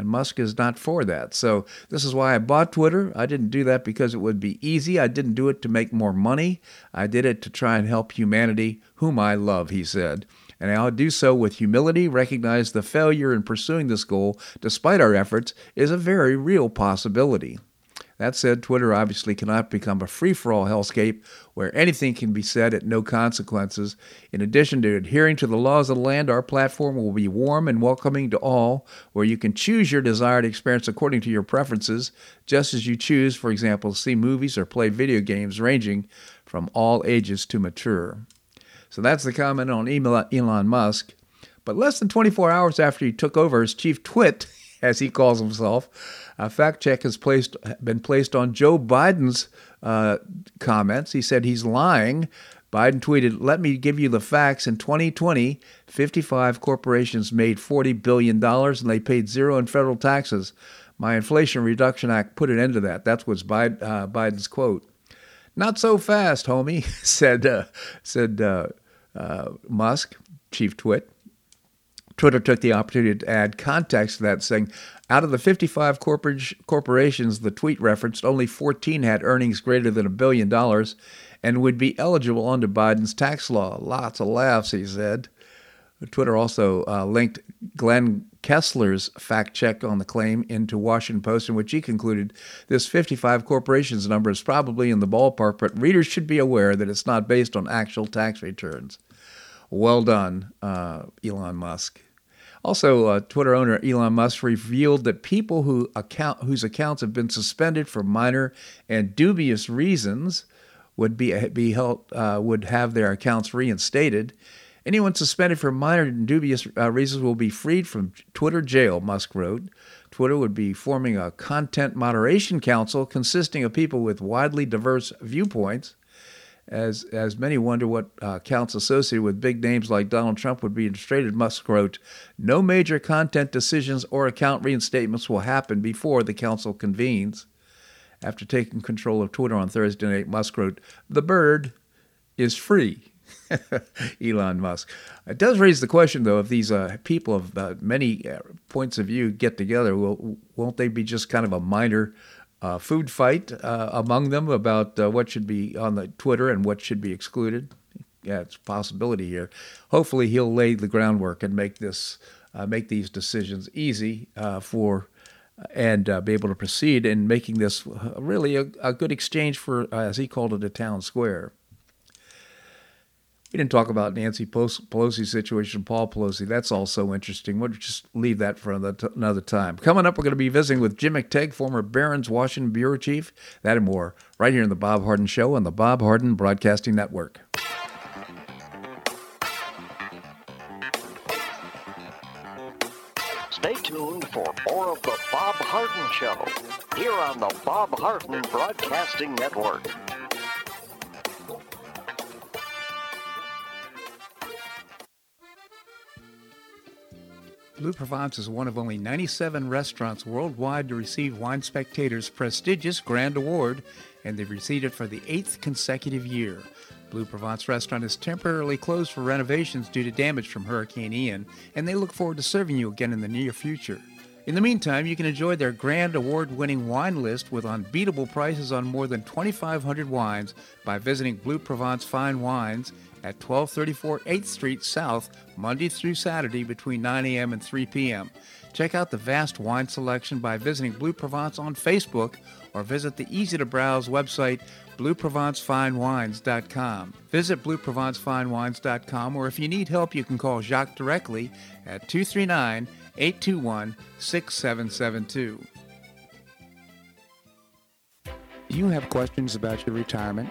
And Musk is not for that. So this is why I bought Twitter. I didn't do that because it would be easy. I didn't do it to make more money. I did it to try and help humanity, whom I love, he said. And I'll do so with humility, recognize the failure in pursuing this goal, despite our efforts, is a very real possibility. That said, Twitter obviously cannot become a free for all hellscape where anything can be said at no consequences. In addition to adhering to the laws of the land, our platform will be warm and welcoming to all, where you can choose your desired experience according to your preferences, just as you choose, for example, to see movies or play video games ranging from all ages to mature. So that's the comment on Elon Musk. But less than 24 hours after he took over as chief twit, (laughs) as he calls himself, a fact check has placed been placed on Joe Biden's uh, comments. He said he's lying. Biden tweeted, Let me give you the facts. In 2020, 55 corporations made $40 billion and they paid zero in federal taxes. My Inflation Reduction Act put an end to that. That's what's Biden, uh, Biden's quote. Not so fast, homie, (laughs) said, uh, said uh, uh, Musk, chief twit. Twitter took the opportunity to add context to that, saying, out of the 55 corporations the tweet referenced, only 14 had earnings greater than a billion dollars and would be eligible under Biden's tax law. Lots of laughs, he said. Twitter also uh, linked Glenn Kessler's fact check on the claim into Washington Post, in which he concluded this 55 corporations number is probably in the ballpark, but readers should be aware that it's not based on actual tax returns. Well done, uh, Elon Musk. Also, uh, Twitter owner Elon Musk revealed that people who account, whose accounts have been suspended for minor and dubious reasons would be, be held, uh, would have their accounts reinstated. Anyone suspended for minor and dubious uh, reasons will be freed from Twitter jail, Musk wrote. Twitter would be forming a content moderation council consisting of people with widely diverse viewpoints as, as many wonder what uh, accounts associated with big names like Donald Trump would be reinstated, Musk wrote, No major content decisions or account reinstatements will happen before the council convenes. After taking control of Twitter on Thursday night, Musk wrote, The bird is free. (laughs) Elon Musk. It does raise the question, though, if these uh, people of uh, many uh, points of view get together, will, won't they be just kind of a minor uh, food fight uh, among them about uh, what should be on the Twitter and what should be excluded. Yeah, it's a possibility here. Hopefully, he'll lay the groundwork and make this uh, make these decisions easy uh, for and uh, be able to proceed in making this really a, a good exchange for, as he called it, a town square. We didn't talk about Nancy Pelosi's situation, Paul Pelosi. That's also interesting. We'll just leave that for another time. Coming up, we're going to be visiting with Jim McTague, former Barron's Washington Bureau Chief. That and more right here in The Bob Harden Show on the Bob Harden Broadcasting Network.
Stay tuned for more of The Bob Harden Show here on the Bob Harden Broadcasting Network.
Bleu Provence is one of only 97 restaurants worldwide to receive Wine Spectator's prestigious Grand Award, and they've received it for the eighth consecutive year. Bleu Provence restaurant is temporarily closed for renovations due to damage from Hurricane Ian, and they look forward to serving you again in the near future. In the meantime, you can enjoy their grand award winning wine list with unbeatable prices on more than 2,500 wines by visiting Bleu Provence Fine Wines at 1234 8th Street South, Monday through Saturday between 9 a.m. and 3 p.m. Check out the vast wine selection by visiting Bleu Provence on Facebook or visit the easy to browse website bleuprovencefinewines.com. Visit bleuprovencefinewines.com or if you need help, you can call Jacques directly at 239 821 6772. You have questions about your retirement?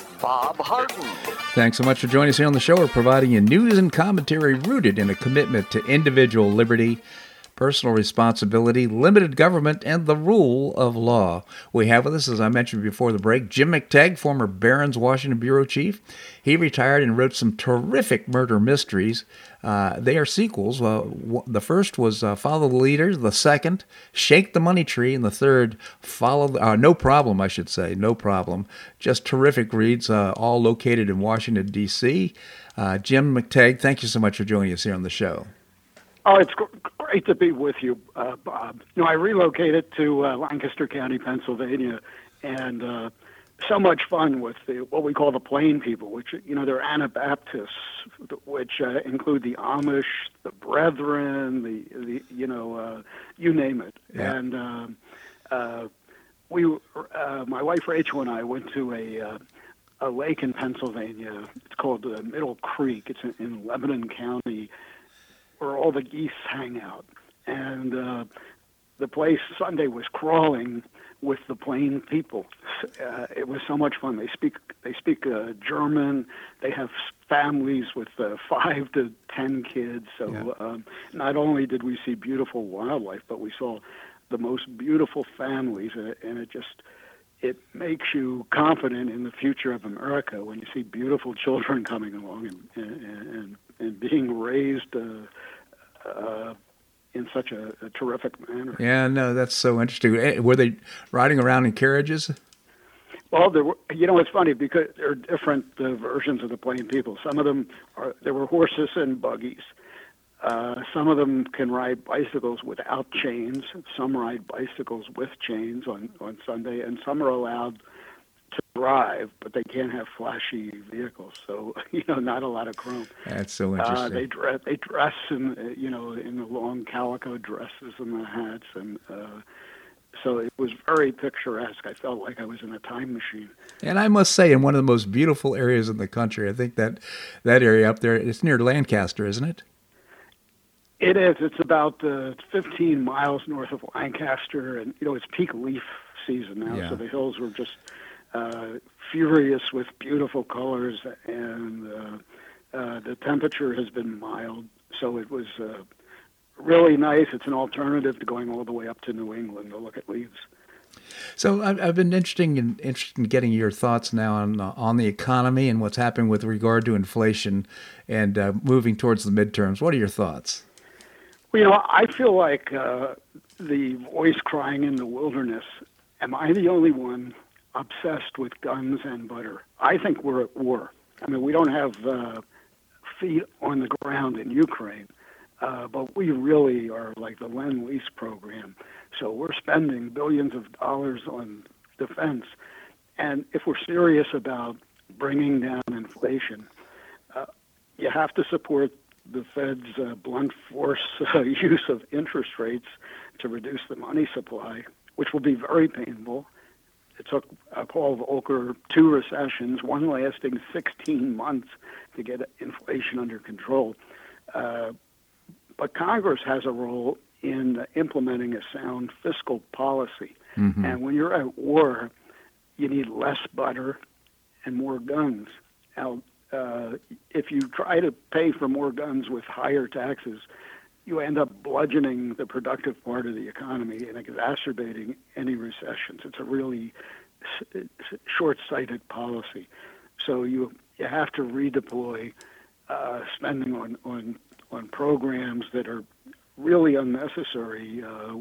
Bob Harden.
Thanks so much for joining us here on the show. We're providing you news and commentary rooted in a commitment to individual liberty, personal responsibility, limited government, and the rule of law. We have with us, as I mentioned before the break, Jim McTague, former Barron's Washington Bureau Chief. He retired and wrote some terrific murder mysteries. Uh, they are sequels. Uh, w- the first was uh, Follow the Leader. The second, Shake the Money Tree. And the third, Follow the, uh, No Problem, I should say. No Problem. Just terrific reads, uh, all located in Washington, D.C. Uh, Jim McTague, thank you so much for joining us here on the show.
Oh, it's great to be with you, uh, Bob. You know, I relocated to uh, Lancaster County, Pennsylvania, and uh, so much fun with the, what we call the Plain people, which you know they're Anabaptists, which uh, include the Amish, the Brethren, the the you know uh, you name it,
Yeah.
and. um uh, we, uh, my wife Rachel and I went to a uh, a lake in Pennsylvania. It's called uh, Middle Creek. It's in, in Lebanon County, where all the geese hang out. And uh, the place Sunday was crawling with the plain people. Uh, it was so much fun. They speak they speak uh, German. They have families with uh, five to ten kids. So
Yeah.
um, not only did we see beautiful wildlife, but we saw the most beautiful families, and it, and it just it makes you confident in the future of America when you see beautiful children (laughs) coming along and and, and, and being raised uh, uh, in such a, a terrific manner.
Yeah, no, that's so interesting. Eh, Were they riding around in carriages?
Well, there were, you know, it's funny because there are different uh, versions of the plain people. Some of them are there were horses and buggies. Uh, some of them can ride bicycles without chains. Some ride bicycles with chains on on Sunday, and some are allowed to drive, but they can't have flashy vehicles. So (laughs) you know, not a lot of chrome.
That's so
Uh,
interesting.
they dress they dress in uh, you know in the long calico dresses and the hats, and uh, so it was very picturesque. I felt like I was in a time machine.
And I must say, in one of the most beautiful areas in the country, I think that that area up there, it's near Lancaster, isn't it?
It is. It's about uh, 15 miles north of Lancaster, and you know it's peak leaf season now,
Yeah.
so the hills were just uh, furious with beautiful colors, and uh, uh, the temperature has been mild, so it was uh, really nice. It's an alternative to going all the way up to New England to look at leaves.
So I've, been interesting in, interested in getting your thoughts now on uh, on the economy and what's happening with regard to inflation and uh, moving towards the midterms. What are your thoughts?
Well, you know, I feel like uh, the voice crying in the wilderness. Am I the only one obsessed with guns and butter? I think we're at war. I mean, we don't have uh, feet on the ground in Ukraine, uh, but we really are like the Lend Lease program. So we're spending billions of dollars on defense. And if we're serious about bringing down inflation, uh, you have to support the Fed's uh, blunt force (laughs) uh, use of interest rates to reduce the money supply, which will be very painful. It took uh, Paul Volcker two recessions, one lasting 16 months, to get inflation under control. Uh, but Congress has a role in implementing a sound fiscal policy. And when you're at war, you need less butter and more guns. Now, uh, if you try to pay for more guns with higher taxes, you end up bludgeoning the productive part of the economy and exacerbating any recessions. It's a really short-sighted policy. So you you have to redeploy uh, spending on, on on programs that are really unnecessary, uh,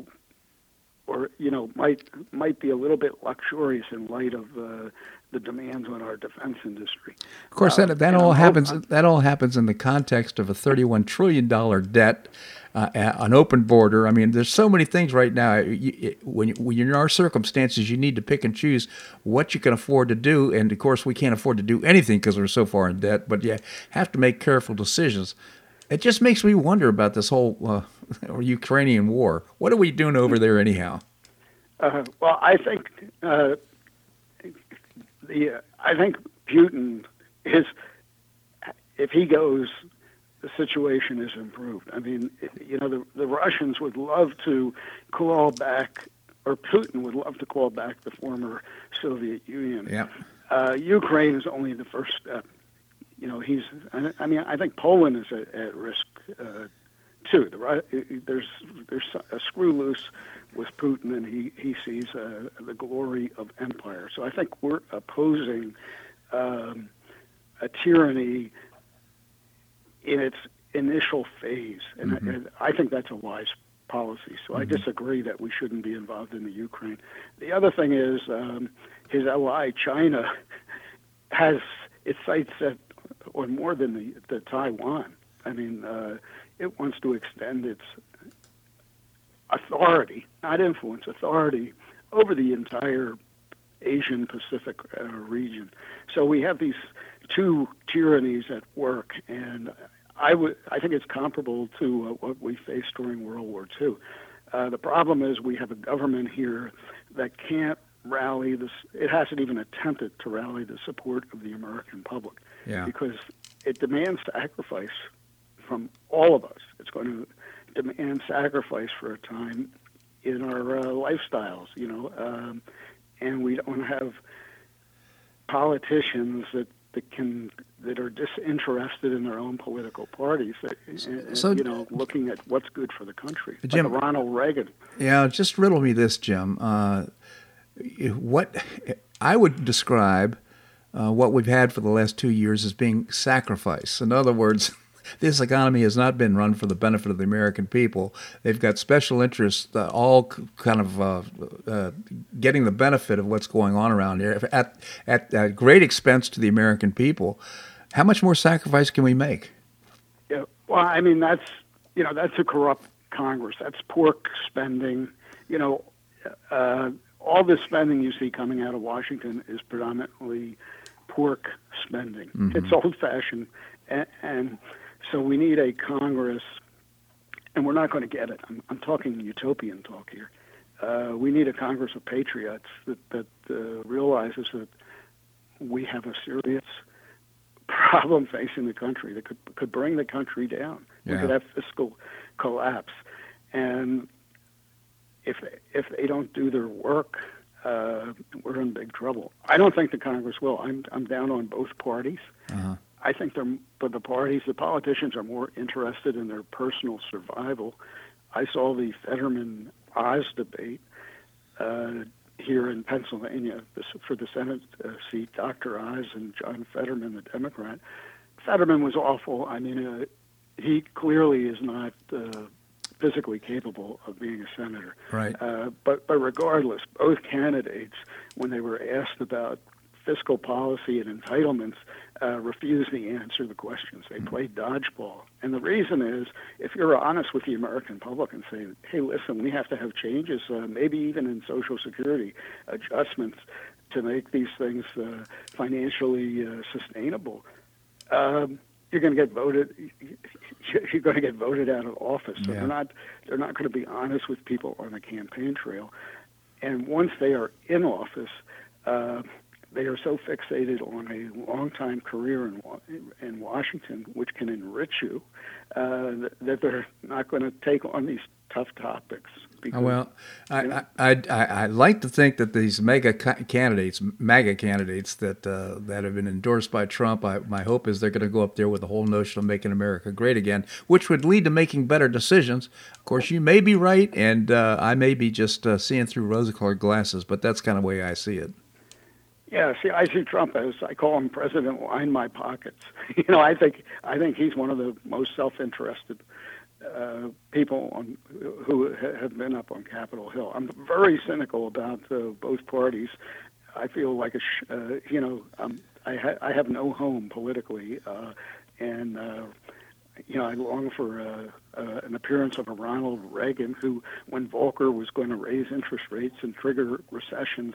or you know might might be a little bit luxurious in light of uh, the demands on our defense industry.
Of course,
Uh,
that that
and
all happens.
hope-
That all happens in the context of a thirty-one trillion dollar debt, uh, an open border. I mean, there's so many things right now. You, you- when, you- when you're in our circumstances, you need to pick and choose what you can afford to do. And of course, we can't afford to do anything because we're so far in debt. But you have to make careful decisions. It just makes me wonder about this whole uh, (laughs) Ukrainian war. What are we doing over there anyhow?
Uh, well, I think uh, the I think Putin is if he goes, the situation is improved. I mean, you know, the the Russians would love to claw back, or Putin would love to claw back the former Soviet Union.
Yeah.
Uh, Ukraine is only the first step. You know, he's. I I mean, I think Poland is at, at risk uh, too. The, there's there's a screw loose with Putin, and he he sees uh, the glory of empire. So I think we're opposing um, a tyranny in its initial phase, and,
Mhm.
and I think that's a wise policy. So I disagree that we shouldn't be involved in the Ukraine. The other thing is um, his ally China (laughs) has its sights set on more than the, the Taiwan. I mean, uh, it wants to extend its authority, not influence, authority over the entire Asian Pacific uh, region. So we have these two tyrannies at work, and I would I think it's comparable to uh, what we faced during World War II. Uh, the problem is we have a government here that can't rally this. It hasn't even attempted to rally the support of the American public
Yeah.
because it demands sacrifice from all of us. It's going to demand sacrifice for a time in our uh, lifestyles, you know, um, and we don't have politicians that, that can that are disinterested in their own political parties, that, uh,
So-
you know, looking at what's good for the country.
Jim-
like Ronald Reagan.
Yeah, just riddle me this, Jim. Uh, what I would describe uh, what we've had for the last two years as being sacrifice. In other words, this economy has not been run for the benefit of the American people. They've got special interests, uh, all kind of uh, uh, getting the benefit of what's going on around here at, at at great expense to the American people. How much more sacrifice can we make?
Yeah, well, I mean that's you know that's a corrupt Congress. That's pork spending. You know, uh, all the spending you see coming out of Washington is predominantly pork spending. It's old-fashioned, and, and so we need a Congress, and we're not going to get it. I'm, I'm talking utopian talk here. Uh, we need a Congress of patriots that that uh, realizes that we have a serious (laughs) problem facing the country that could could bring the country down. We could have fiscal collapse, and if if they don't do their work, uh, we're in big trouble. I don't think the Congress will. I'm I'm down on both parties.
Uh-huh.
I think they're but the parties, the politicians are more interested in their personal survival. I saw the Fetterman Oz debate uh, here in Pennsylvania for the Senate uh, seat. Dr. Oz and John Fetterman, the Democrat. Fetterman was awful. I mean, uh, he clearly is not uh, physically capable of being a senator.
Right.
Uh, but but regardless, both candidates, when they were asked about fiscal policy and entitlements, uh, refused to answer the questions. They played dodgeball, and the reason is if you're honest with the American public and say, "Hey, listen, we have to have changes, uh, maybe even in Social Security adjustments to make these things uh, financially uh, sustainable." Um, you're going to get voted. (laughs) You're going to get voted out of office. So
Yeah.
they're not. They're not going to be honest with people on the campaign trail. And once they are in office, uh, they are so fixated on a long-time career in in Washington, which can enrich you, uh, that- they're not going to take on these tough topics. Because,
Oh, well, I,
you know?
I, I, I, I like to think that these mega candidates, MAGA candidates that uh, that have been endorsed by Trump, I, my hope is they're going to go up there with the whole notion of making America great again, which would lead to making better decisions. Of course, you may be right, and uh, I may be just uh, seeing through rose-colored glasses, but that's kind of the way I see it.
Yeah, see, I see Trump as I call him President Line My Pockets. (laughs) you know, I think I think he's one of the most self-interested uh, people on, who have been up on Capitol Hill. I'm very cynical about uh, both parties. I feel like a, sh- uh, you know, um, I, ha- I have no home politically, uh, and uh, you know, I long for uh, uh, an appearance of a Ronald Reagan who, when Volcker was going to raise interest rates and trigger recessions,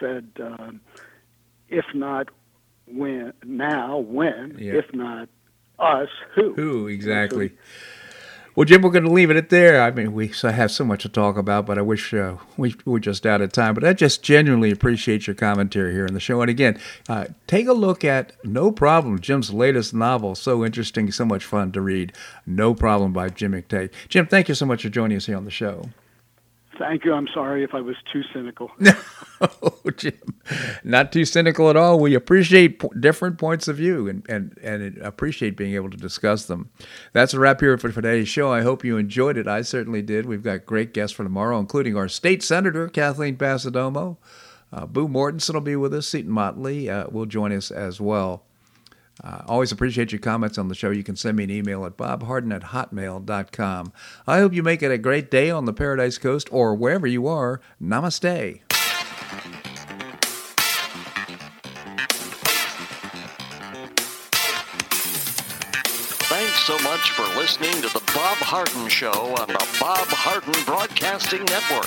said, uh, "If not when, now when?
Yeah.
If not us, who?"
Who exactly? Well, Jim, we're going to leave it at there. I mean, we have so much to talk about, but I wish uh, we were just out of time. But I just genuinely appreciate your commentary here in the show. And again, uh, take a look at No Problem, Jim's latest novel. So interesting, so much fun to read. No Problem by Jim McTague. Jim, thank you so much for joining us here on the show.
Thank you. I'm sorry if I was too cynical. (laughs)
Oh, Jim, not too cynical at all. We appreciate different points of view and, and, and appreciate being able to discuss them. That's a wrap here for today's show. I hope you enjoyed it. I certainly did. We've got great guests for tomorrow, including our state senator, Kathleen Passidomo. Uh, Boo Mortenson will be with us. Seton Motley uh, will join us as well. Uh, always appreciate your comments on the show. You can send me an email at bobharden at hotmail.com. I hope you make it a great day on the Paradise Coast or wherever you are. Namaste.
Thanks so much for listening to the Bob Harden Show on the Bob Harden Broadcasting Network.